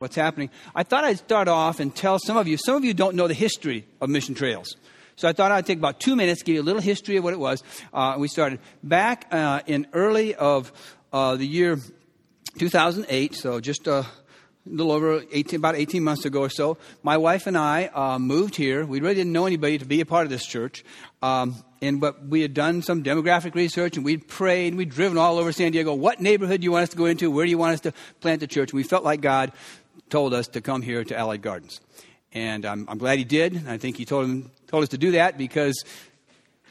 what's happening. I thought I'd start off and tell some of you, some of you don't know the history of mission trails. So I thought I'd take about two minutes, give you a little history of what it was. Uh, we started back uh, in early of uh, the year 2008, so just uh, a little over 18, about 18 months ago or so. My wife and I uh, moved here. We really didn't know anybody to be a part of this church. Um, and but we had done some demographic research and we'd prayed and we'd driven all over San Diego. What neighborhood do you want us to go into? Where do you want us to plant the church? And we felt like God told us to come here to Allied Gardens. And I'm, I'm glad he did. I think he told, him, told us to do that because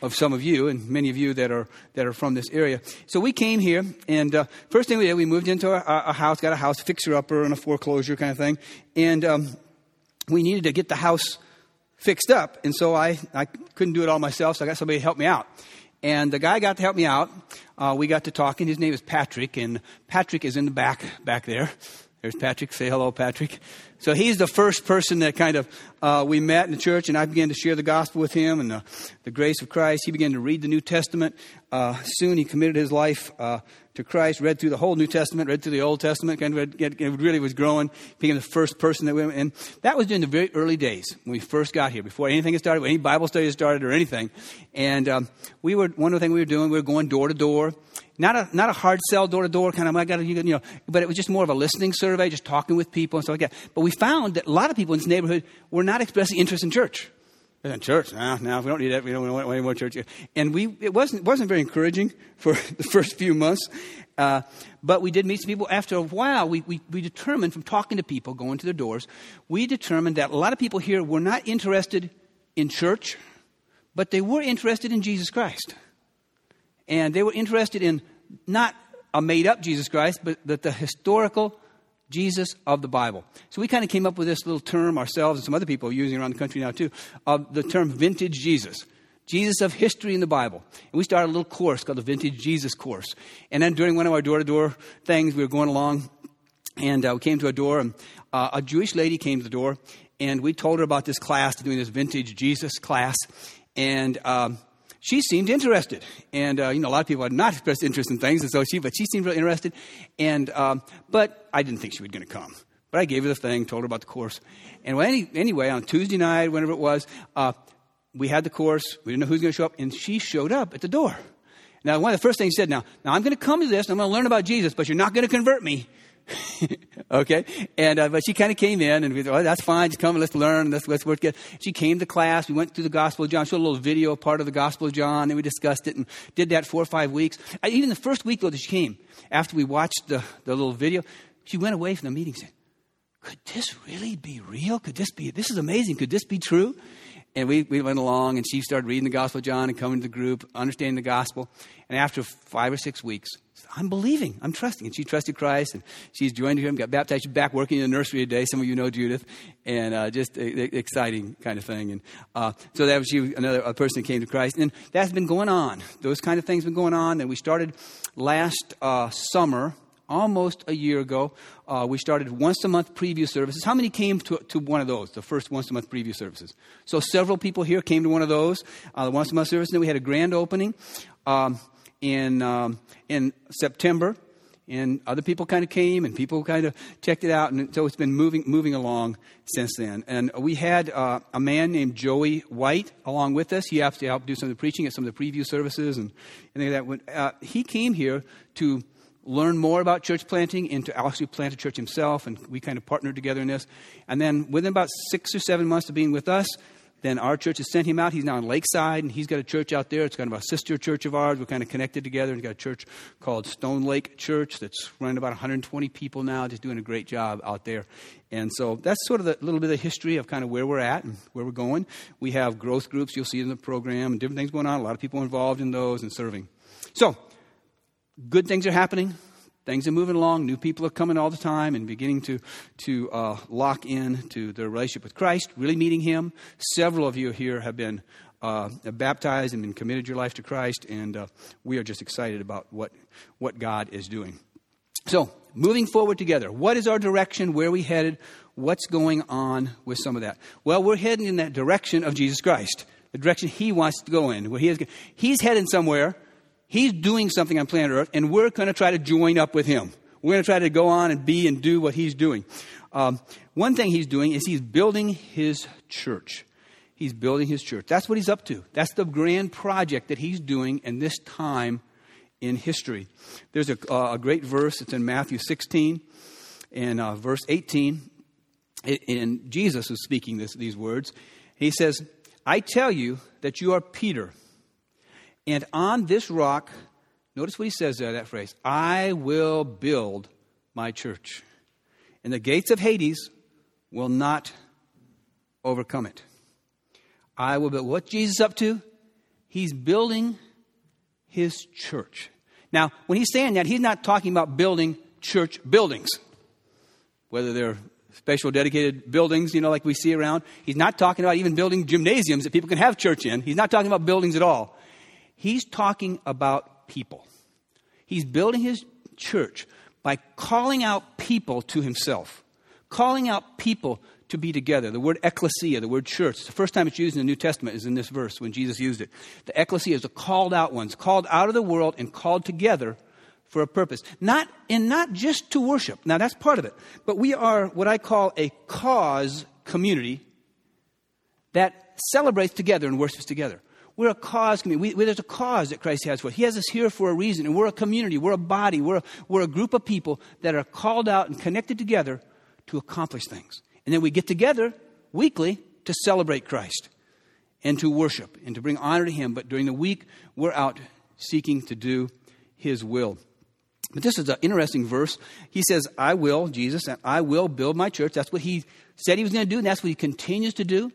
of some of you and many of you that are, that are from this area. So we came here, and uh, first thing we did, we moved into a, house, got a house fixer-upper and a foreclosure kind of thing. And um, we needed to get the house fixed up. And so I, I couldn't do it all myself, so I got somebody to help me out. And the guy got to help me out. Uh, we got to talking. His name is Patrick, and Patrick is in the back back there. There's Patrick. Say hello, Patrick. So he's the first person that kind of uh, we met in the church, and I began to share the gospel with him and the, the grace of Christ. He began to read the New Testament. Uh, soon he committed his life uh, to Christ, read through the whole New Testament, read through the Old Testament, kind of it really was growing, became the first person that went. And that was during the very early days when we first got here, before anything had started, any Bible study had started or anything. And um, we were one of the things we were doing, we were going door to door not a, not a hard sell door to door kind of, I got you know, but it was just more of a listening survey, just talking with people and stuff like that. But we found that a lot of people in this neighborhood were not expressing interest in church. In church, now, nah, we don't need that. We don't want any more church. And we, it wasn't, wasn't very encouraging for the first few months. Uh, but we did meet some people. After a while, we, we, we determined from talking to people, going to their doors, we determined that a lot of people here were not interested in church, but they were interested in Jesus Christ. And they were interested in not a made up Jesus Christ, but, but the historical Jesus of the Bible. So we kind of came up with this little term ourselves, and some other people are using around the country now too, of the term vintage Jesus. Jesus of history in the Bible. And we started a little course called the Vintage Jesus Course. And then during one of our door to door things, we were going along, and uh, we came to a door, and uh, a Jewish lady came to the door, and we told her about this class, doing this Vintage Jesus class. And um, she seemed interested. And, uh, you know, a lot of people had not expressed interest in things, and so she, but she seemed really interested. And, um, but I didn't think she was going to come. But I gave her the thing, told her about the course. And well, any, anyway, on Tuesday night, whenever it was, uh, we had the course. We didn't know who was going to show up, and she showed up at the door. Now, one of the first things she said, now, now I'm going to come to this, and I'm going to learn about Jesus, but you're not going to convert me. okay, and uh, but she kind of came in, and we said, oh, that's fine. Just come and let's learn. Let's let's work it. She came to class. We went through the Gospel of John. Showed a little video part of the Gospel of John, and we discussed it and did that four or five weeks. I, even the first week though that she came, after we watched the the little video, she went away from the meeting saying, "Could this really be real? Could this be? This is amazing. Could this be true?" And we, we went along, and she started reading the Gospel of John and coming to the group, understanding the Gospel. And after five or six weeks, I'm believing, I'm trusting. And she trusted Christ, and she's joined him, got baptized. She's back working in the nursery today. Some of you know Judith, and uh, just a, a, exciting kind of thing. And uh, so that was she, another a person came to Christ. And that's been going on. Those kind of things been going on. And we started last uh, summer almost a year ago, uh, we started once a month preview services. How many came to, to one of those, the first once a month preview services? So several people here came to one of those, uh, the once a month service. And then we had a grand opening um, in, um, in September. And other people kind of came, and people kind of checked it out, and so it's been moving moving along since then. And we had uh, a man named Joey White along with us. He actually helped do some of the preaching at some of the preview services, and, and that. Uh, he came here to learn more about church planting and to actually plant a church himself. And we kind of partnered together in this. And then within about six or seven months of being with us, then our church has sent him out. He's now in Lakeside, and he's got a church out there. It's kind of a sister church of ours. We're kind of connected together. He's got a church called Stone Lake Church that's running about 120 people now, just doing a great job out there. And so that's sort of a little bit of history of kind of where we're at and where we're going. We have growth groups you'll see in the program and different things going on. A lot of people involved in those and serving. So good things are happening. Things are moving along. New people are coming all the time and beginning to, to uh, lock in to their relationship with Christ, really meeting Him. Several of you here have been uh, baptized and been committed your life to Christ, and uh, we are just excited about what, what God is doing. So, moving forward together, what is our direction? Where we headed? What's going on with some of that? Well, we're heading in that direction of Jesus Christ, the direction He wants to go in. Where he is, he's heading somewhere He's doing something on planet Earth, and we're going to try to join up with him. We're going to try to go on and be and do what he's doing. Um, one thing he's doing is he's building his church. He's building his church. That's what he's up to. That's the grand project that he's doing in this time in history. There's a, uh, a great verse. It's in Matthew 16 and uh, verse 18. And Jesus is speaking this, these words. He says, I tell you that you are Peter, and on this rock, notice what he says there, that phrase, I will build my church. And the gates of Hades will not overcome it. I will build. What Jesus up to? He's building his church. Now, when he's saying that, he's not talking about building church buildings, whether they're special dedicated buildings, you know, like we see around. He's not talking about even building gymnasiums that people can have church in. He's not talking about buildings at all. He's talking about people. He's building his church by calling out people to himself, calling out people to be together. The word ecclesia, the word church, the first time it's used in the New Testament is in this verse when Jesus used it. The ecclesia is the called out ones, called out of the world and called together for a purpose. Not, and not just to worship. Now that's part of it. But we are what I call a cause community that celebrates together and worships together. We're a cause community. We, there's a cause that Christ has for us. He has us here for a reason, and we're a community. We're a body. We're a, we're a group of people that are called out and connected together to accomplish things. And then we get together weekly to celebrate Christ and to worship and to bring honor to Him. But during the week, we're out seeking to do His will. But this is an interesting verse. He says, I will, Jesus, and I will build my church. That's what he said he was going to do, and that's what he continues to do.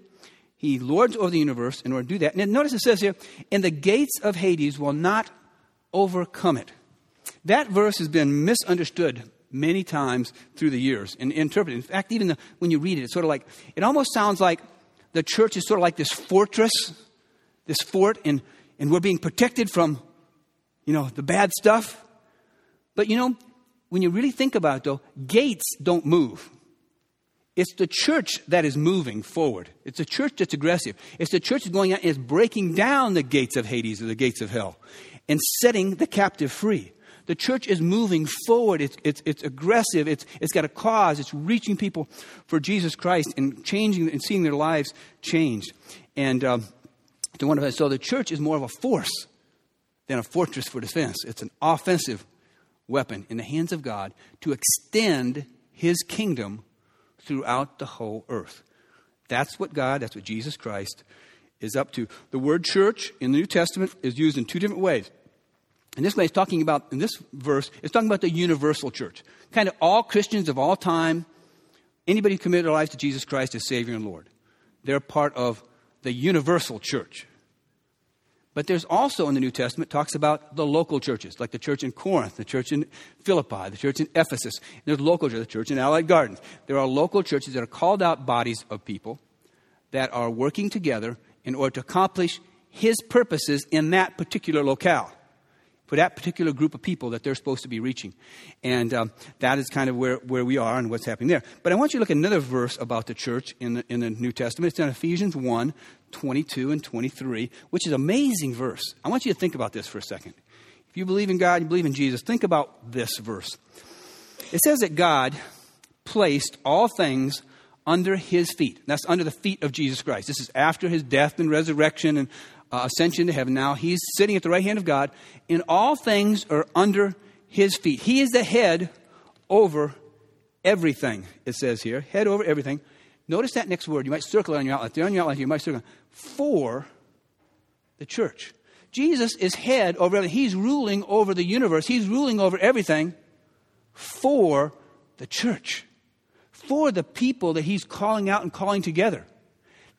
He lords over the universe in order to do that. And notice it says here, and the gates of Hades will not overcome it. That verse has been misunderstood many times through the years and interpreted. In fact, even the, when you read it, it's sort of like, it almost sounds like the church is sort of like this fortress, this fort, and, and we're being protected from, you know, the bad stuff. But you know, when you really think about it though, gates don't move. It's the church that is moving forward. It's the church that's aggressive. It's the church that's going out and is breaking down the gates of Hades or the gates of hell and setting the captive free. The church is moving forward. It's, it's, it's aggressive. It's, it's got a cause. It's reaching people for Jesus Christ and changing and seeing their lives changed. And um, to one of us, so the church is more of a force than a fortress for defense. It's an offensive weapon in the hands of God to extend his kingdom throughout the whole earth. That's what God, that's what Jesus Christ is up to. The word church in the New Testament is used in two different ways. In this way, it's talking about, in this verse, it's talking about the universal church. Kind of all Christians of all time, anybody who committed their lives to Jesus Christ as Savior and Lord. They're part of the universal church. But there's also in the New Testament talks about the local churches, like the church in Corinth, the church in Philippi, the church in Ephesus. There's local churches, the church in Allied Gardens. There are local churches that are called out bodies of people that are working together in order to accomplish his purposes in that particular locale for that particular group of people that they're supposed to be reaching. And um, that is kind of where, where we are and what's happening there. But I want you to look at another verse about the church in the, in the New Testament. It's in Ephesians 1 22 and 23, which is an amazing verse. I want you to think about this for a second. If you believe in God, you believe in Jesus, think about this verse. It says that God placed all things under his feet. That's under the feet of Jesus Christ. This is after his death and resurrection and uh, ascension to heaven. Now he's sitting at the right hand of God, and all things are under his feet. He is the head over everything, it says here. Head over everything. Notice that next word. You might circle it on your outline. There on your outline, you might circle it. For the church. Jesus is head over everything. He's ruling over the universe. He's ruling over everything for the church, for the people that he's calling out and calling together.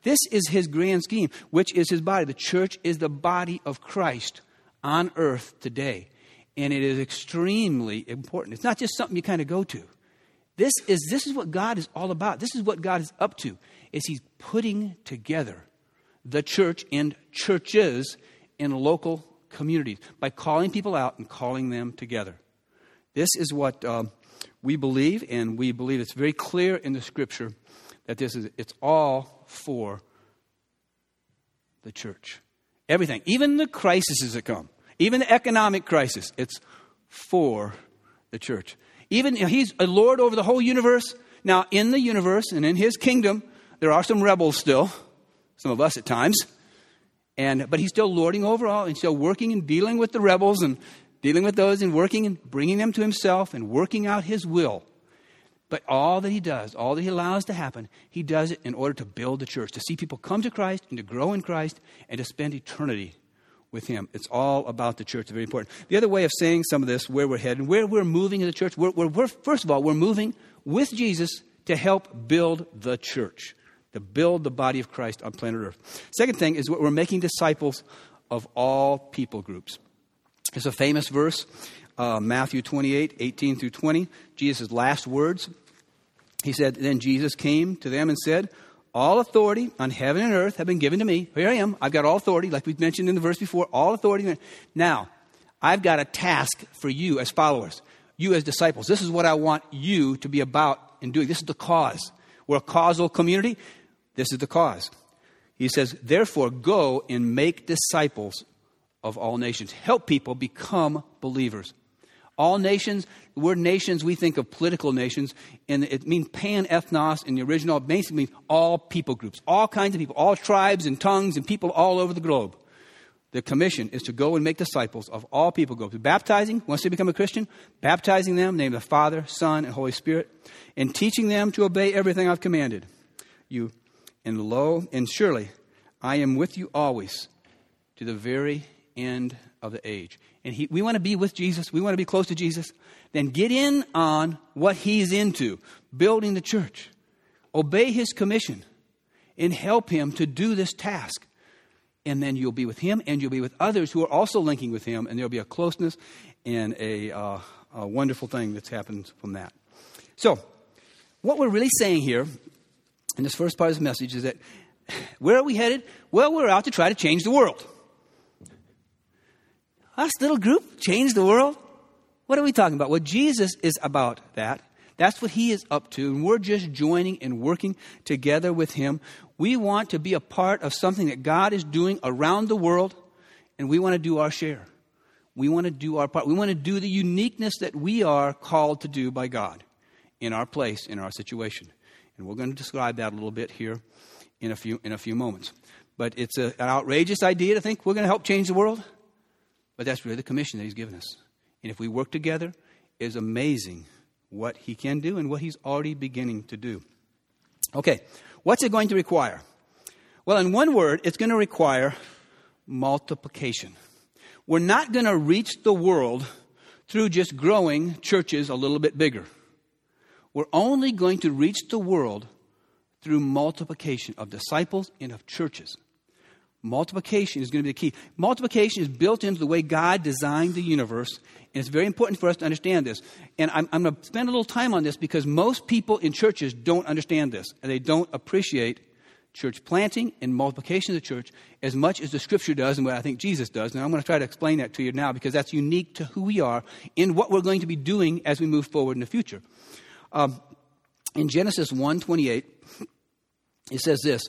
This is his grand scheme, which is his body. The church is the body of Christ on earth today. And it is extremely important. It's not just something you kind of go to. This is, this is what God is all about. This is what God is up to, is he's putting together the church and churches in local communities by calling people out and calling them together. This is what um, we believe, and we believe it's very clear in the scripture that this is it's all for the church. Everything, even the crises that come, even the economic crisis, it's for the church. Even he's a Lord over the whole universe. Now, in the universe and in his kingdom, there are some rebels still, some of us at times. And, but he's still lording over all and still working and dealing with the rebels and dealing with those and working and bringing them to himself and working out his will. But all that he does, all that he allows to happen, he does it in order to build the church, to see people come to Christ and to grow in Christ and to spend eternity with him. It's all about the church. It's very important. The other way of saying some of this, where we're headed, where we're moving in the church, we're, we're, we're, first of all, we're moving with Jesus to help build the church, to build the body of Christ on planet Earth. Second thing is what we're making disciples of all people groups. It's a famous verse, uh, Matthew 28, 18 through 20, Jesus' last words. He said, Then Jesus came to them and said, All authority on heaven and earth have been given to me. Here I am. I've got all authority, like we've mentioned in the verse before, all authority. Now, I've got a task for you as followers, you as disciples. This is what I want you to be about in doing. This is the cause. We're a causal community. This is the cause. He says, Therefore, go and make disciples of all nations. Help people become believers. All nations, the word nations, we think of political nations, and it means pan ethnos in the original. Basically means all people groups, all kinds of people, all tribes and tongues and people all over the globe. The commission is to go and make disciples of all people groups. Baptizing, once they become a Christian, baptizing them, name the Father, Son, and Holy Spirit, and teaching them to obey everything I've commanded you. And lo, and surely I am with you always to the very end of the age. And he, we want to be with Jesus, we want to be close to Jesus, then get in on what he's into building the church. Obey his commission and help him to do this task. And then you'll be with him and you'll be with others who are also linking with him, and there'll be a closeness and a, uh, a wonderful thing that's happened from that. So, what we're really saying here in this first part of the message is that where are we headed? Well, we're out to try to change the world. Us little group change the world? What are we talking about? Well, Jesus is about that. That's what he is up to, and we're just joining and working together with him. We want to be a part of something that God is doing around the world, and we want to do our share. We want to do our part. We want to do the uniqueness that we are called to do by God in our place, in our situation. And we're going to describe that a little bit here in a few, in a few moments. But it's a, an outrageous idea to think we're going to help change the world. But that's really the commission that He's given us. And if we work together, it's amazing what He can do and what He's already beginning to do. Okay, what's it going to require? Well, in one word, it's going to require multiplication. We're not going to reach the world through just growing churches a little bit bigger. We're only going to reach the world through multiplication of disciples and of churches. Multiplication is going to be the key. Multiplication is built into the way God designed the universe, and it's very important for us to understand this. And I'm, I'm going to spend a little time on this because most people in churches don't understand this, and they don't appreciate church planting and multiplication of the church as much as the scripture does and what I think Jesus does. And I'm going to try to explain that to you now because that's unique to who we are and what we're going to be doing as we move forward in the future. Um, in Genesis 1:28, it says this,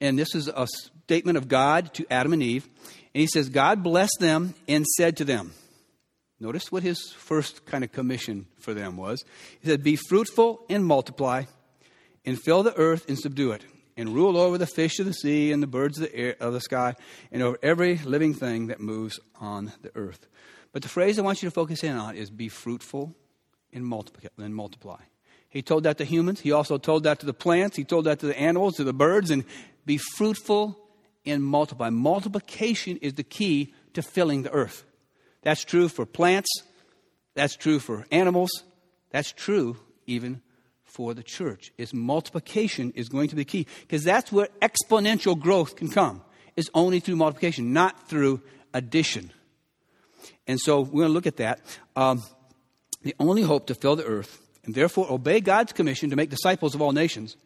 and this is a statement of God to Adam and Eve. And he says, God blessed them and said to them, Notice what his first kind of commission for them was. He said, Be fruitful and multiply, and fill the earth and subdue it, and rule over the fish of the sea and the birds of the, air, of the sky, and over every living thing that moves on the earth. But the phrase I want you to focus in on is be fruitful and multiply. And multiply. He told that to humans. He also told that to the plants. He told that to the animals, to the birds, and be fruitful and multiply. Multiplication is the key to filling the earth. That's true for plants, that's true for animals, that's true even for the church. Is multiplication is going to be key because that's where exponential growth can come. Is only through multiplication, not through addition. And so we're going to look at that. Um, the only hope to fill the earth and therefore obey God's commission to make disciples of all nations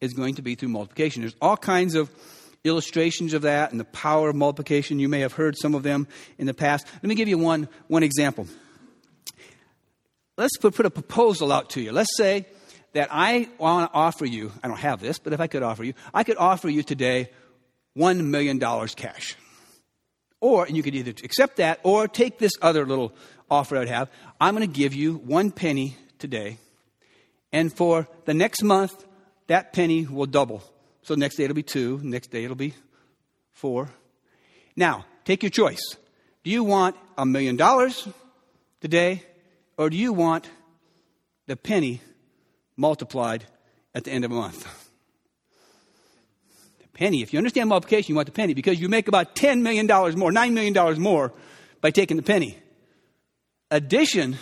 is going to be through multiplication. There's all kinds of illustrations of that and the power of multiplication. You may have heard some of them in the past. Let me give you one, one example. Let's put, put a proposal out to you. Let's say that I want to offer you, I don't have this, but if I could offer you, I could offer you today $1 million cash. Or, and you could either accept that or take this other little offer I'd have. I'm going to give you one penny today, And for the next month, that penny will double. So next day it'll be two, next day it'll be four. Now, take your choice. Do you want a million dollars today, or do you want the penny multiplied at the end of a month? The penny. If you understand multiplication, you want the penny because you make about $10 million more, $9 million more by taking the penny. Addition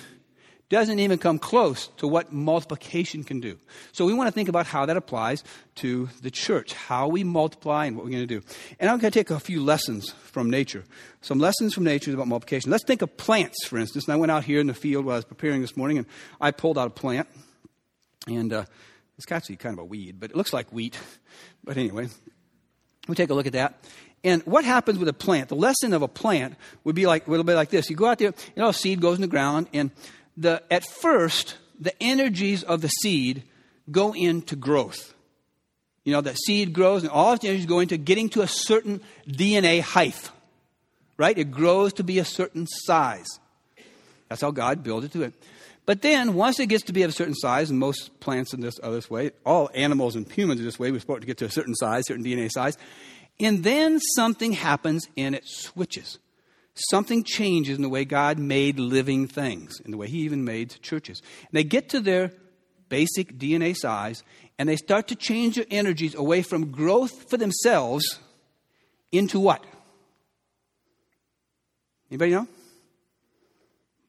doesn't even come close to what multiplication can do. So we want to think about how that applies to the church, how we multiply and what we're going to do. And I'm going to take a few lessons from nature. Some lessons from nature about multiplication. Let's think of plants, for instance. And I went out here in the field while I was preparing this morning and I pulled out a plant. And uh, it's actually kind of a weed, but it looks like wheat. But anyway, we'll take a look at that. And what happens with a plant? The lesson of a plant would be like a little bit like this. You go out there, you know, a seed goes in the ground, and the, at first, the energies of the seed go into growth. You know, the seed grows and all its energies go into getting to a certain DNA height. Right? It grows to be a certain size. That's how God built it to it. But then, once it gets to be of a certain size, and most plants in this are this way, all animals and humans are this way, we're supposed to get to a certain size, certain DNA size. And then something happens and it switches something changes in the way God made living things, in the way He even made churches. And they get to their basic DNA size, and they start to change their energies away from growth for themselves into what? Anybody know?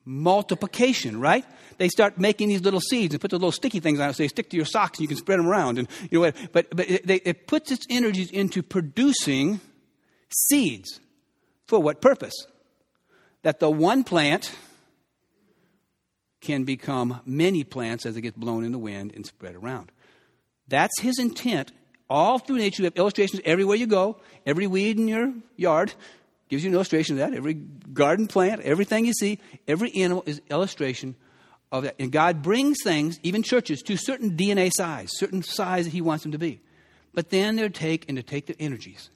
Multiplication, right? They start making these little seeds and put the little sticky things on it so they stick to your socks and you can spread them around. And you know, but but it, they, it puts its energies into producing seeds. For what purpose? That the one plant can become many plants as it gets blown in the wind and spread around. That's his intent. All through nature, you have illustrations everywhere you go. Every weed in your yard gives you an illustration of that. Every garden plant, everything you see, every animal is illustration of that. And God brings things, even churches, to certain DNA size, certain size that He wants them to be. But then they're take and to take their energies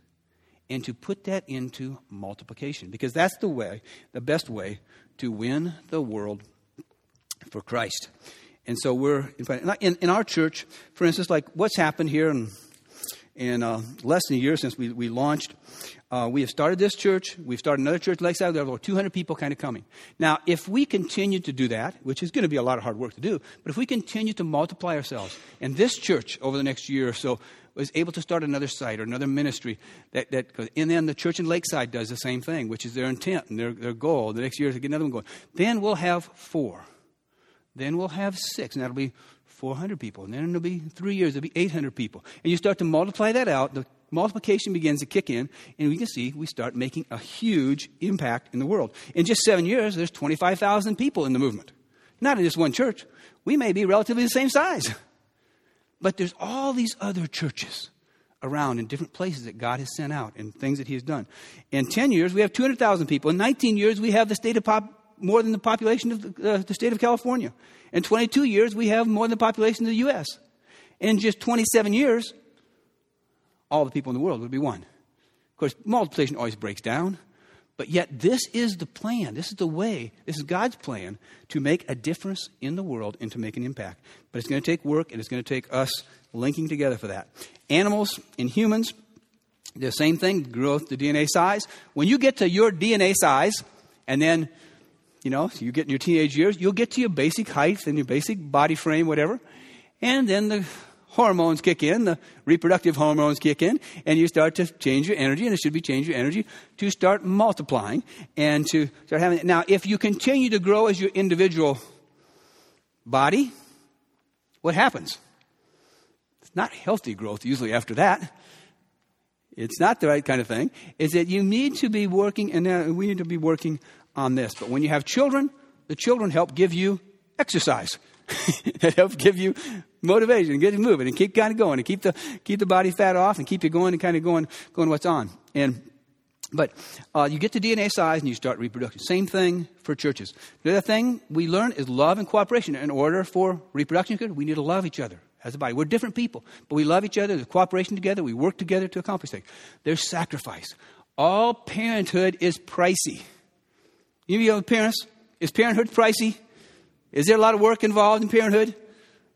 and to put that into multiplication because that's the way, the best way to win the world for Christ. And so we're in, in our church, for instance, like what's happened here in, in uh, less than a year since we, we launched. Uh, we have started this church. We've started another church, like Lakeside. There are over 200 people kind of coming. Now, if we continue to do that, which is going to be a lot of hard work to do, but if we continue to multiply ourselves, and this church over the next year or so was able to start another site or another ministry. That, that, and then the church in Lakeside does the same thing, which is their intent and their, their goal. The next year is to get another one going. Then we'll have four. Then we'll have six, and that'll be 400 people. And then it'll be three years, it'll be 800 people. And you start to multiply that out, the multiplication begins to kick in, and we can see we start making a huge impact in the world. In just seven years, there's 25,000 people in the movement. Not in just one church. We may be relatively the same size. But there's all these other churches around in different places that God has sent out and things that He has done. In 10 years, we have 200,000 people. In 19 years, we have the state of pop, more than the population of the, uh, the state of California. In 22 years, we have more than the population of the U.S. In just 27 years, all the people in the world would be one. Of course, multiplication always breaks down. But yet, this is the plan. This is the way. This is God's plan to make a difference in the world and to make an impact. But it's going to take work and it's going to take us linking together for that. Animals and humans, the same thing growth, the DNA size. When you get to your DNA size, and then, you know, you get in your teenage years, you'll get to your basic height and your basic body frame, whatever. And then the hormones kick in, the reproductive hormones kick in, and you start to change your energy, and it should be change your energy to start multiplying and to start having. Now, if you continue to grow as your individual body, what happens? It's not healthy growth usually after that. It's not the right kind of thing. Is that you need to be working, and uh, we need to be working on this. But when you have children, the children help give you exercise. that help give you motivation and get you moving and keep kind of going and keep the keep the body fat off and keep you going and kind of going going what's on and but uh, you get to DNA size and you start reproduction. Same thing for churches. The other thing we learn is love and cooperation. In order for reproduction we need to love each other as a body. We're different people, but we love each other. There's cooperation together. We work together to accomplish things. There's sacrifice. All parenthood is pricey. You know, parents, is parenthood pricey? Is there a lot of work involved in parenthood?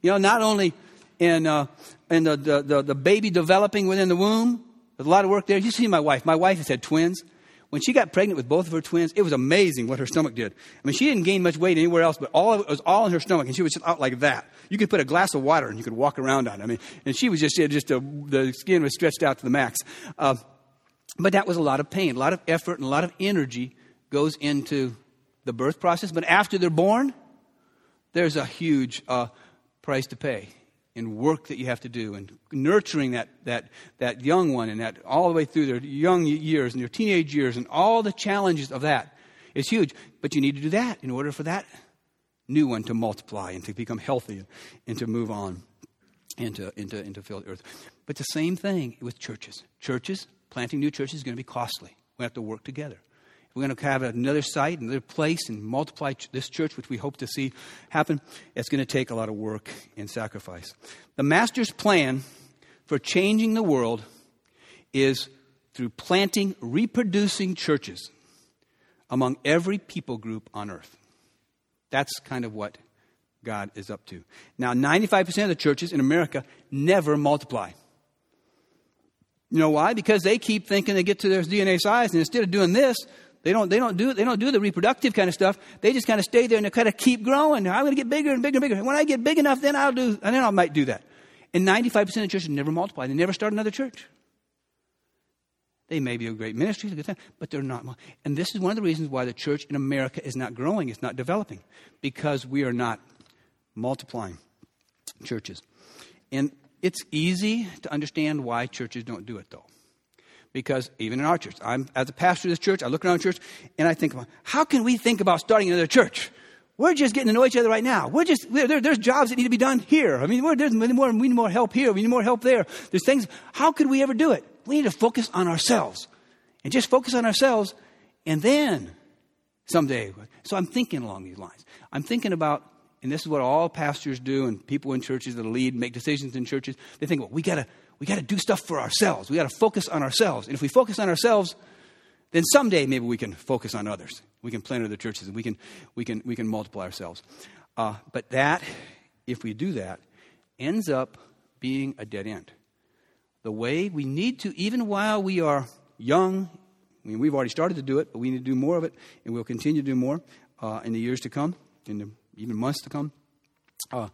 You know, not only in, uh, in the, the, the, the baby developing within the womb, there's a lot of work there. You see my wife. My wife has had twins. When she got pregnant with both of her twins, it was amazing what her stomach did. I mean, she didn't gain much weight anywhere else, but all of it was all in her stomach, and she was just out like that. You could put a glass of water and you could walk around on it. I mean, and she was just, just a, the skin was stretched out to the max. Uh, but that was a lot of pain, a lot of effort, and a lot of energy goes into the birth process. But after they're born, there's a huge uh, price to pay in work that you have to do and nurturing that, that, that young one and that all the way through their young years and their teenage years and all the challenges of that is huge. But you need to do that in order for that new one to multiply and to become healthy and to move on into, into, into fill the earth. But the same thing with churches. Churches, planting new churches is going to be costly. We have to work together. We're going to have another site, another place, and multiply this church, which we hope to see happen. It's going to take a lot of work and sacrifice. The Master's plan for changing the world is through planting reproducing churches among every people group on earth. That's kind of what God is up to. Now, 95% of the churches in America never multiply. You know why? Because they keep thinking they get to their DNA size, and instead of doing this, they don't, they don't do, they don't do the reproductive kind of stuff. They just kind of stay there and they kind of keep growing. I'm going to get bigger and bigger and bigger. And when I get big enough, then I'll do, and then I might do that. And 95% of churches never multiply. They never start another church. They may be a great ministry, a good thing, but they're not. And this is one of the reasons why the church in America is not growing, it's not developing, because we are not multiplying churches. And it's easy to understand why churches don't do it, though because even in our church, I'm as a pastor of this church, I look around the church and I think how can we think about starting another church? We're just getting to know each other right now. We're just there, there's jobs that need to be done here. I mean, there's more. We need more help here. We need more help there. There's things. How could we ever do it? We need to focus on ourselves and just focus on ourselves, and then someday. So I'm thinking along these lines. I'm thinking about, and this is what all pastors do, and people in churches that lead, make decisions in churches. They think, well, we gotta we got to do stuff for ourselves. We got to focus on ourselves. And if we focus on ourselves, then someday maybe we can focus on others. We can plant other churches and we can, we can, we can multiply ourselves. Uh, but that, if we do that, ends up being a dead end. The way we need to, even while we are young, I mean, we've already started to do it, but we need to do more of it, and we'll continue to do more uh, in the years to come, in the even months to come. Uh,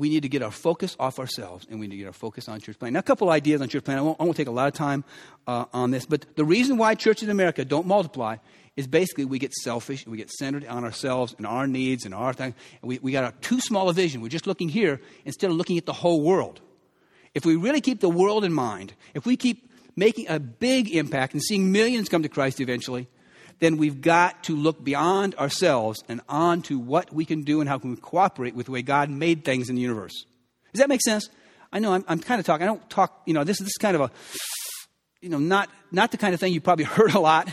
we need to get our focus off ourselves and we need to get our focus on church planting. Now, a couple ideas on church planting. I won't, I won't take a lot of time uh, on this, but the reason why churches in America don't multiply is basically we get selfish, we get centered on ourselves and our needs and our thing. And we, we got a too small a vision. We're just looking here instead of looking at the whole world. If we really keep the world in mind, if we keep making a big impact and seeing millions come to Christ eventually, then we've got to look beyond ourselves and on to what we can do and how can we cooperate with the way God made things in the universe. Does that make sense? I know I'm, I'm kind of talking. I don't talk, you know, this, this is kind of a, you know, not, not the kind of thing you probably heard a lot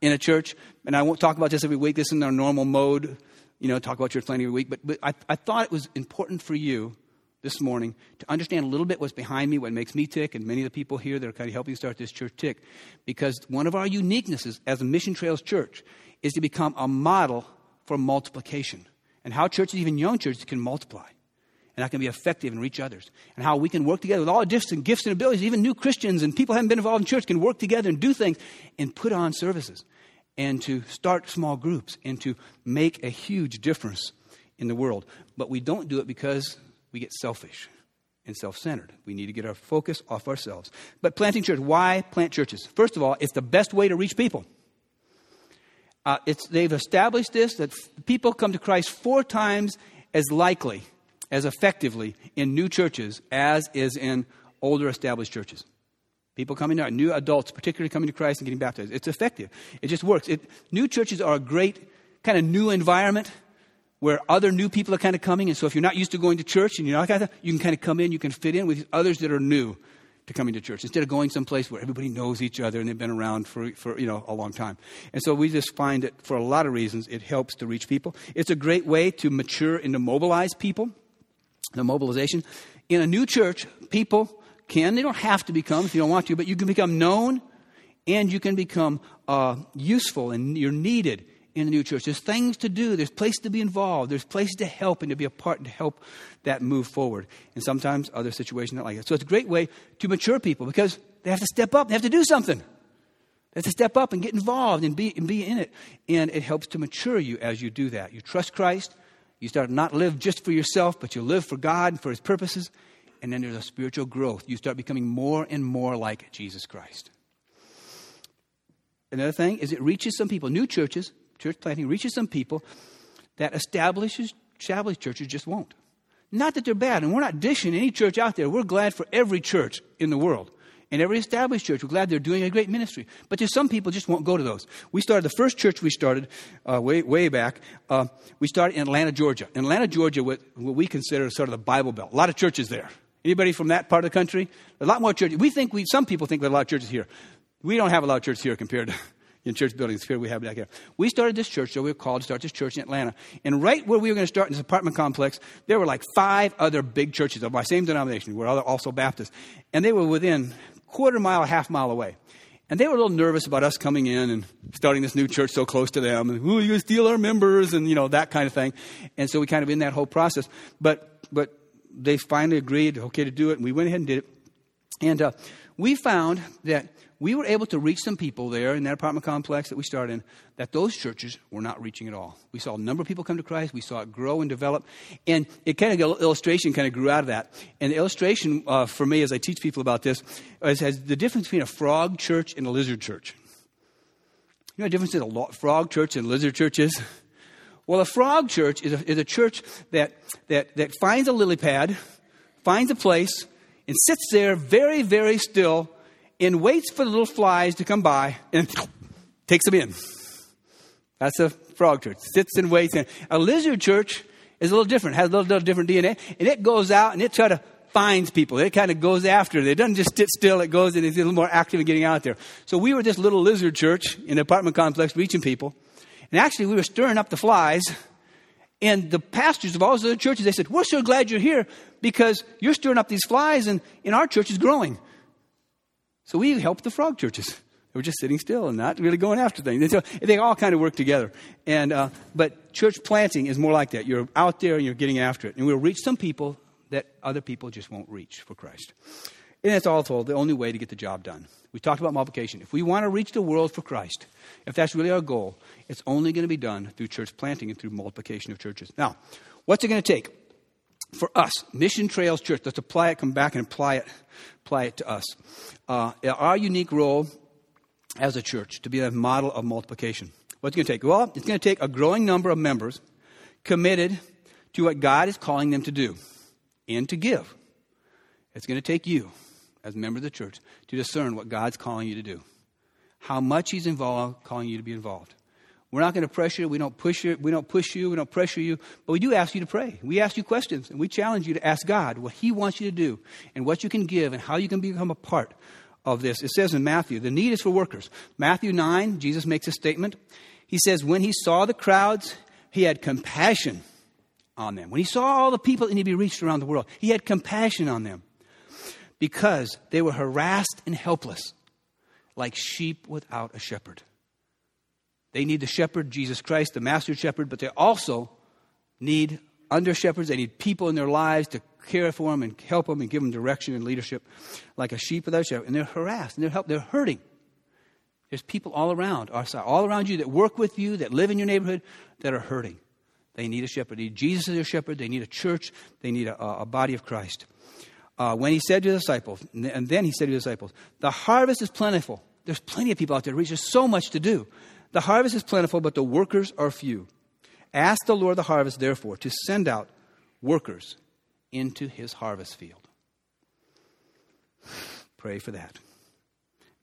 in a church. And I won't talk about this every week. This is in our normal mode, you know, talk about church planting every week. But, but I, I thought it was important for you this morning to understand a little bit what's behind me, what makes me tick, and many of the people here that are kind of helping start this church tick. Because one of our uniquenesses as a Mission Trails church is to become a model for multiplication and how churches, even young churches, can multiply and how can be effective and reach others and how we can work together with all different gifts and abilities. Even new Christians and people who haven't been involved in church can work together and do things and put on services and to start small groups and to make a huge difference in the world. But we don't do it because we get selfish and self centered. We need to get our focus off ourselves. But planting church, why plant churches? First of all, it's the best way to reach people. Uh, they've established this that people come to Christ four times as likely, as effectively in new churches as is in older established churches. People coming to new adults, particularly coming to Christ and getting baptized. It's effective. It just works. It, new churches are a great kind of new environment where other new people are kind of coming. And so if you're not used to going to church and you're not kind of, you can kind of come in, you can fit in with others that are new to coming to church instead of going someplace where everybody knows each other and they've been around for, for you know a long time. And so we just find that for a lot of reasons it helps to reach people. It's a great way to mature and to mobilize people. The mobilization in a new church, people can they don't have to become if you don't want to, but you can become known and you can become uh, useful and you're needed in the new church. There's things to do. There's places to be involved. There's places to help and to be a part and to help that move forward. And sometimes other situations like that. So it's a great way to mature people because they have to step up. They have to do something. They have to step up and get involved and be, and be in it. And it helps to mature you as you do that. You trust Christ. You start to not live just for yourself, but you live for God and for His purposes. And then there's a spiritual growth. You start becoming more and more like Jesus Christ. Another thing is it reaches some people, new churches, church planting reaches some people that establishes established churches just won't. Not that they're bad, and we're not dishing any church out there. We're glad for every church in the world. And every established church, we're glad they're doing a great ministry. But there's some people just won't go to those. We started, the first church we started uh, way, way back, uh, we started in Atlanta, Georgia. In Atlanta, Georgia, what, what we consider sort of the Bible Belt. A lot of churches there. Anybody from that part of the country? A lot more churches. We think we, some people think there are a lot of churches here. We don't have a lot of churches here compared to in church buildings here we have back here. We started this church, so we were called to start this church in Atlanta. And right where we were going to start in this apartment complex, there were like five other big churches of my same denomination, We were also Baptists. And they were within quarter mile, half mile away. And they were a little nervous about us coming in and starting this new church so close to them. And, oh, to steal our members and, you know, that kind of thing. And so we kind of in that whole process. But, but they finally agreed, okay, to do it. And we went ahead and did it. And uh, we found that we were able to reach some people there in that apartment complex that we started in that those churches were not reaching at all. We saw a number of people come to Christ. We saw it grow and develop. And it kind of, illustration kind of grew out of that. And the illustration uh, for me as I teach people about this is, has the difference between a frog church and a lizard church. You know the difference in a frog church and lizard church is? Well, a frog church is a, is a church that, that, that finds a lily pad, finds a place, and sits there very, very still and waits for the little flies to come by and takes them in. That's a frog church. Sits and waits. And a lizard church is a little different, has a little, little different DNA, and it goes out and it tries to finds people. It kind of goes after it. It doesn't just sit still. It goes and it's a little more active in getting out there. So we were this little lizard church in an apartment complex reaching people. And actually we were stirring up the flies. And the pastors of all those other churches, they said, we're so glad you're here because you're stirring up these flies and, and our church is growing. So we helped the frog churches. They were just sitting still and not really going after things. And so they all kind of work together. And, uh, but church planting is more like that. You're out there and you're getting after it. And we'll reach some people that other people just won't reach for Christ. And that's also the only way to get the job done. We talked about multiplication. If we want to reach the world for Christ, if that's really our goal, it's only going to be done through church planting and through multiplication of churches. Now, what's it going to take? For us, Mission Trails Church, let's apply it, come back and apply it apply it to us. Uh, our unique role as a church to be a model of multiplication. What's it going to take? Well, it's going to take a growing number of members committed to what God is calling them to do and to give. It's going to take you, as a member of the church, to discern what God's calling you to do, how much He's involved, calling you to be involved. We're not going to pressure. We don't push you. We don't push you. We don't pressure you. But we do ask you to pray. We ask you questions, and we challenge you to ask God what He wants you to do, and what you can give, and how you can become a part of this. It says in Matthew, the need is for workers. Matthew nine, Jesus makes a statement. He says, when he saw the crowds, he had compassion on them. When he saw all the people that need to be reached around the world, he had compassion on them because they were harassed and helpless, like sheep without a shepherd. They need the shepherd, Jesus Christ, the master shepherd, but they also need under shepherds. They need people in their lives to care for them and help them and give them direction and leadership, like a sheep without a shepherd. And they're harassed and they're help, they're hurting. There's people all around all around you that work with you, that live in your neighborhood, that are hurting. They need a shepherd. They need Jesus as their shepherd. They need a church. They need a, a body of Christ. Uh, when he said to the disciples, and then he said to the disciples, the harvest is plentiful. There's plenty of people out there. There's so much to do. The harvest is plentiful, but the workers are few. Ask the Lord the harvest, therefore, to send out workers into his harvest field. Pray for that.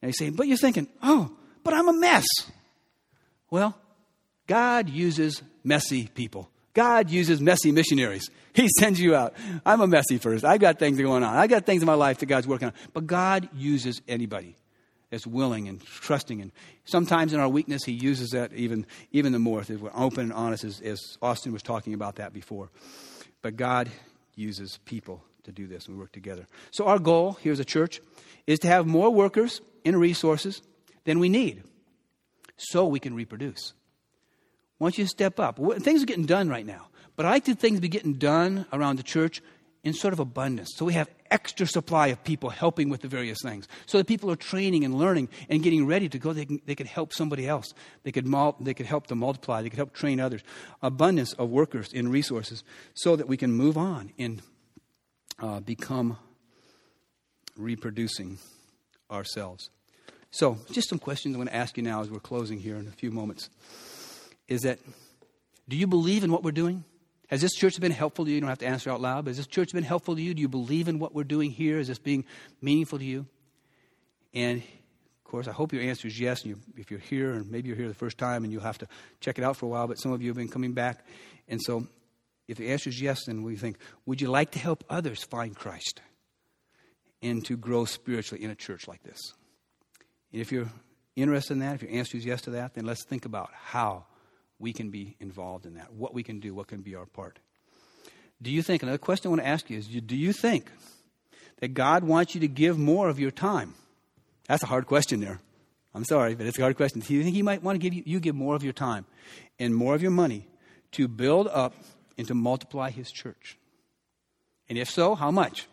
Now you say, but you're thinking, oh, but I'm a mess. Well, God uses messy people. God uses messy missionaries. He sends you out. I'm a messy first. I've got things going on. I've got things in my life that God's working on. But God uses anybody as willing and trusting. And sometimes in our weakness, He uses that even, even the more if we're open and honest, as, as Austin was talking about that before. But God uses people to do this, and we work together. So, our goal here as a church is to have more workers and resources than we need so we can reproduce. Once you step up. Things are getting done right now. But I like to things be getting done around the church in sort of abundance. So we have extra supply of people helping with the various things. So that people are training and learning and getting ready to go. They can, they can help somebody else. They could, mul- they could help to multiply. They could help train others. Abundance of workers in resources so that we can move on and uh, become reproducing ourselves. So, just some questions I'm going to ask you now as we're closing here in a few moments. Is that, do you believe in what we're doing? Has this church been helpful to you? You don't have to answer out loud, but has this church been helpful to you? Do you believe in what we're doing here? Is this being meaningful to you? And of course, I hope your answer is yes. And you, if you're here, and maybe you're here the first time and you'll have to check it out for a while, but some of you have been coming back. And so, if the answer is yes, then we think, would you like to help others find Christ and to grow spiritually in a church like this? And if you're interested in that, if your answer is yes to that, then let's think about how we can be involved in that, what we can do, what can be our part. Do you think, another question I want to ask you is do you think that God wants you to give more of your time? That's a hard question there. I'm sorry, but it's a hard question. Do you think He might want to give you, you give more of your time and more of your money to build up and to multiply His church? And if so, how much?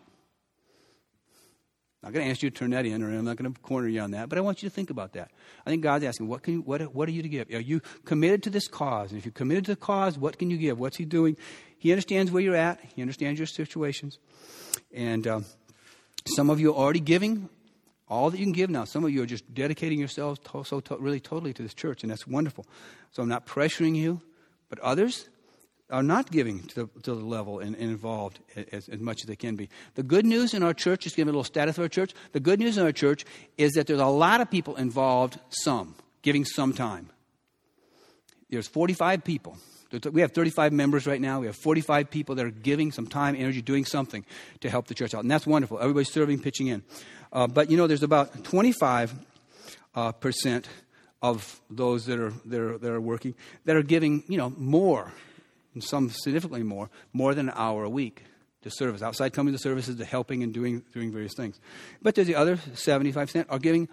I'm not going to ask you to turn that in, or I'm not going to corner you on that, but I want you to think about that. I think God's asking, what, can you, what, what are you to give? Are you committed to this cause? And if you're committed to the cause, what can you give? What's He doing? He understands where you're at, He understands your situations. And uh, some of you are already giving all that you can give now. Some of you are just dedicating yourselves to, so to, really totally to this church, and that's wonderful. So I'm not pressuring you, but others, are not giving to the, to the level and, and involved as, as, much as they can be. The good news in our church, just give a little status of our church, the good news in our church is that there's a lot of people involved, some, giving some time. There's 45 people. We have 35 members right now. We have 45 people that are giving some time, energy, doing something to help the church out. And that's wonderful. Everybody's serving, pitching in. Uh, but you know, there's about 25 uh, percent of those that are, that are, that are working that are giving, you know, more and some significantly more, more than an hour a week to service. Outside coming to services, to helping and doing, doing various things. But there's the other 75% are giving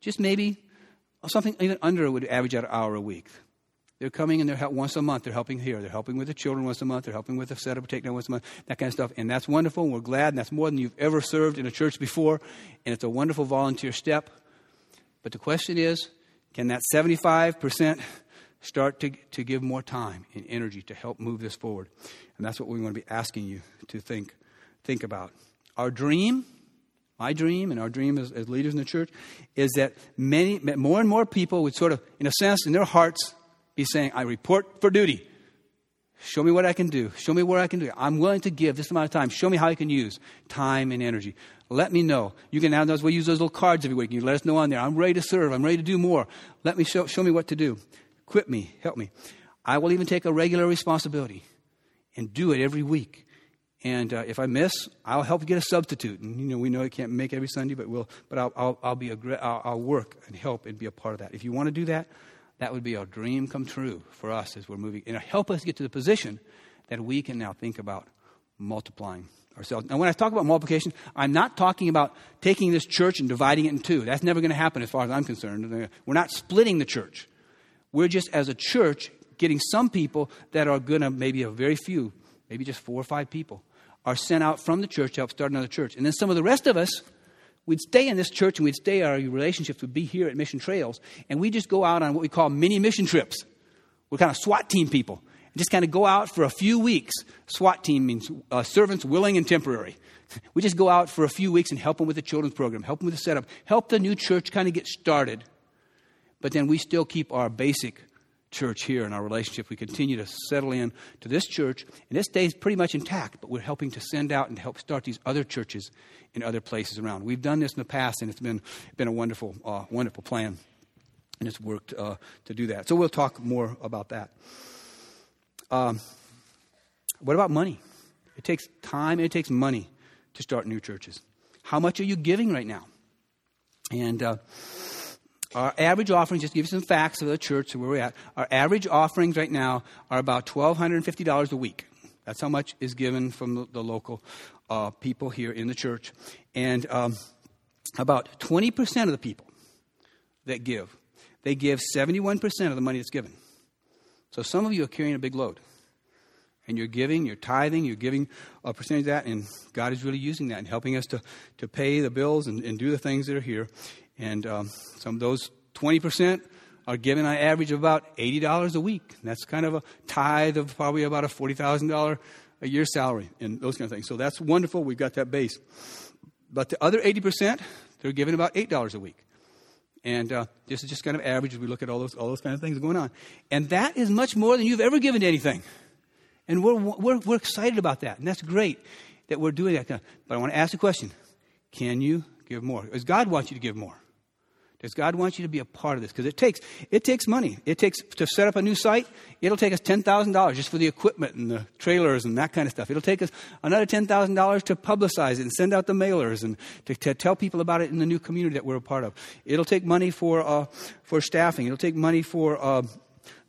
just maybe something even under would average out an hour a week. They're coming and they're help once a month. They're helping here. They're helping with the children once a month. They're helping with the setup, takedown once a month, that kind of stuff. And that's wonderful. And we're glad. And that's more than you've ever served in a church before. And it's a wonderful volunteer step. But the question is, can that 75% start to, to give more time and energy to help move this forward. And that's what we want to be asking you to think, think about. Our dream, my dream, and our dream as, as leaders in the church, is that many, more and more people would sort of, in a sense, in their hearts, be saying, I report for duty. Show me what I can do. Show me where I can do. I'm willing to give this amount of time. Show me how I can use time and energy. Let me know. You can now we use those little cards every week. You let us know on there. I'm ready to serve. I'm ready to do more. Let me show, show me what to do. Equip me, help me. I will even take a regular responsibility and do it every week. And uh, if I miss, I'll help get a substitute. And you know, we know I can't make every Sunday, but we'll. But I'll, I'll, I'll be a, I'll, I'll work and help and be a part of that. If you want to do that, that would be a dream come true for us as we're moving, and help us get to the position that we can now think about multiplying ourselves. And when I talk about multiplication, I'm not talking about taking this church and dividing it in two. That's never going to happen as far as I'm concerned. We're not splitting the church. We're just, as a church, getting some people that are going to, maybe a very few, maybe just four or five people, are sent out from the church to help start another church. And then some of the rest of us, we'd stay in this church and we'd stay, our relationships would be here at Mission Trails, and we just go out on what we call mini mission trips. We're kind of SWAT team people. And just kind of go out for a few weeks. SWAT team means uh, servants willing and temporary. We just go out for a few weeks and help them with the children's program, help them with the setup, help the new church kind of get started but then we still keep our basic church here in our relationship. We continue to settle in to this church, and it stays pretty much intact, but we're helping to send out and help start these other churches in other places around. We've done this in the past, and it's been, been a wonderful, uh, wonderful plan, and it's worked uh, to do that. So we'll talk more about that. Um, what about money? It takes time and it takes money to start new churches. How much are you giving right now? And uh, our average offerings, just give you some facts of the church where we're at, our average offerings right now are about $1,250 a week. That's how much is given from the, the local uh, people here in the church. And um, about 20% of the people that give, they give 71% of the money that's given. So some of you are carrying a big load. And you're giving, you're tithing, you're giving a percentage of that, and God is really using that and helping us to, to pay the bills and, and do the things that are here. And um, some of those 20% are given on average of about $80 a week. That's kind of a tithe of probably about a $40,000 a year salary and those kind of things. So that's wonderful. We've got that base. But the other 80%, they're given about $8 a week. And uh, this is just kind of average as we look at all those, all those kind of things going on. And that is much more than you've ever given to anything. And we're, we're, we're excited about that. And that's great that we're doing that. But I want to ask a question Can you give more? Does God want you to give more? Does God want you to be a part of this? Because it takes, it takes money. It takes to set up a new site. It'll take us $10,000 just for the equipment and the trailers and that kind of stuff. It'll take us another $10,000 to publicize it and send out the mailers and to, to, tell people about it in the new community that we're a part of. It'll take money for, uh, for staffing. It'll take money for uh,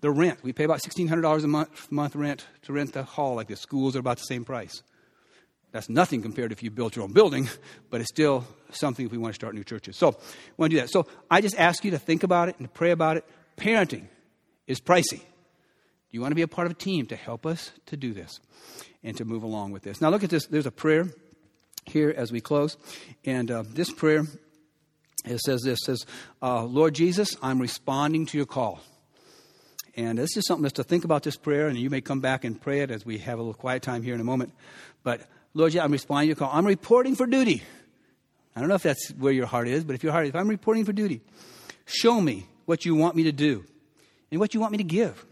the rent. We pay about $1,600 a month, month rent to rent the hall like the schools are about the same price. That's nothing compared to if you built your own building, but it's still something if we want to start new churches. So, we want to do that. So, I just ask you to think about it and to pray about it. Parenting is pricey. You want to be a part of a team to help us to do this and to move along with this. Now, look at this. There's a prayer here as we close. And uh, this prayer, it says this says, uh, Lord Jesus, I'm responding to your call. And this is something that's to think about this prayer, and you may come back and pray it as we have a little quiet time here in a moment. But Lord, yeah, I'm responding to your call. I'm reporting for duty. I don't know if that's where your heart is, but if your heart is, if I'm reporting for duty, show me what you want me to do and what you want me to give.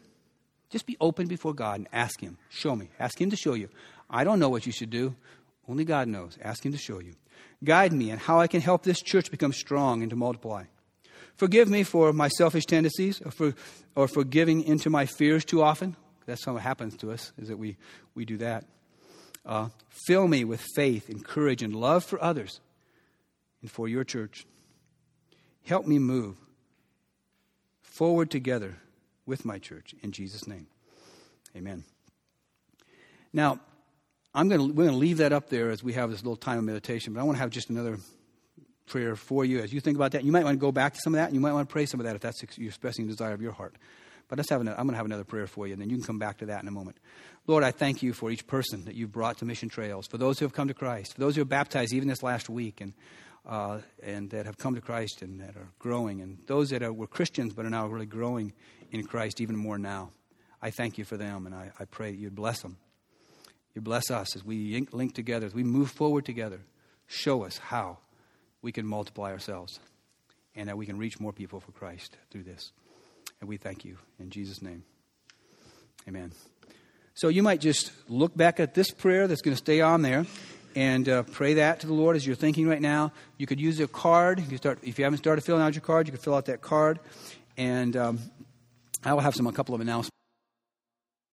Just be open before God and ask Him. Show me. Ask Him to show you. I don't know what you should do. Only God knows. Ask Him to show you. Guide me in how I can help this church become strong and to multiply. Forgive me for my selfish tendencies or for, or for giving into my fears too often. That's what happens to us, is that we, we do that. Uh, fill me with faith and courage and love for others and for your church. Help me move forward together with my church in Jesus' name. Amen. Now, I'm going to, we're going to leave that up there as we have this little time of meditation, but I want to have just another prayer for you as you think about that. You might want to go back to some of that, and you might want to pray some of that if that's you're expressing desire of your heart. But let's have another, I'm going to have another prayer for you, and then you can come back to that in a moment. Lord, I thank you for each person that you've brought to Mission Trails, for those who have come to Christ, for those who have baptized even this last week, and, uh, and that have come to Christ and that are growing, and those that are, were Christians but are now really growing in Christ even more now. I thank you for them, and I, I pray that you'd bless them. You bless us as we link together, as we move forward together. Show us how we can multiply ourselves and that we can reach more people for Christ through this. And we thank you in Jesus' name. Amen. So you might just look back at this prayer that's going to stay on there and uh, pray that to the Lord as you're thinking right now. You could use a card. You start if you haven't started filling out your card, you could fill out that card. And um, I will have some a couple of announcements.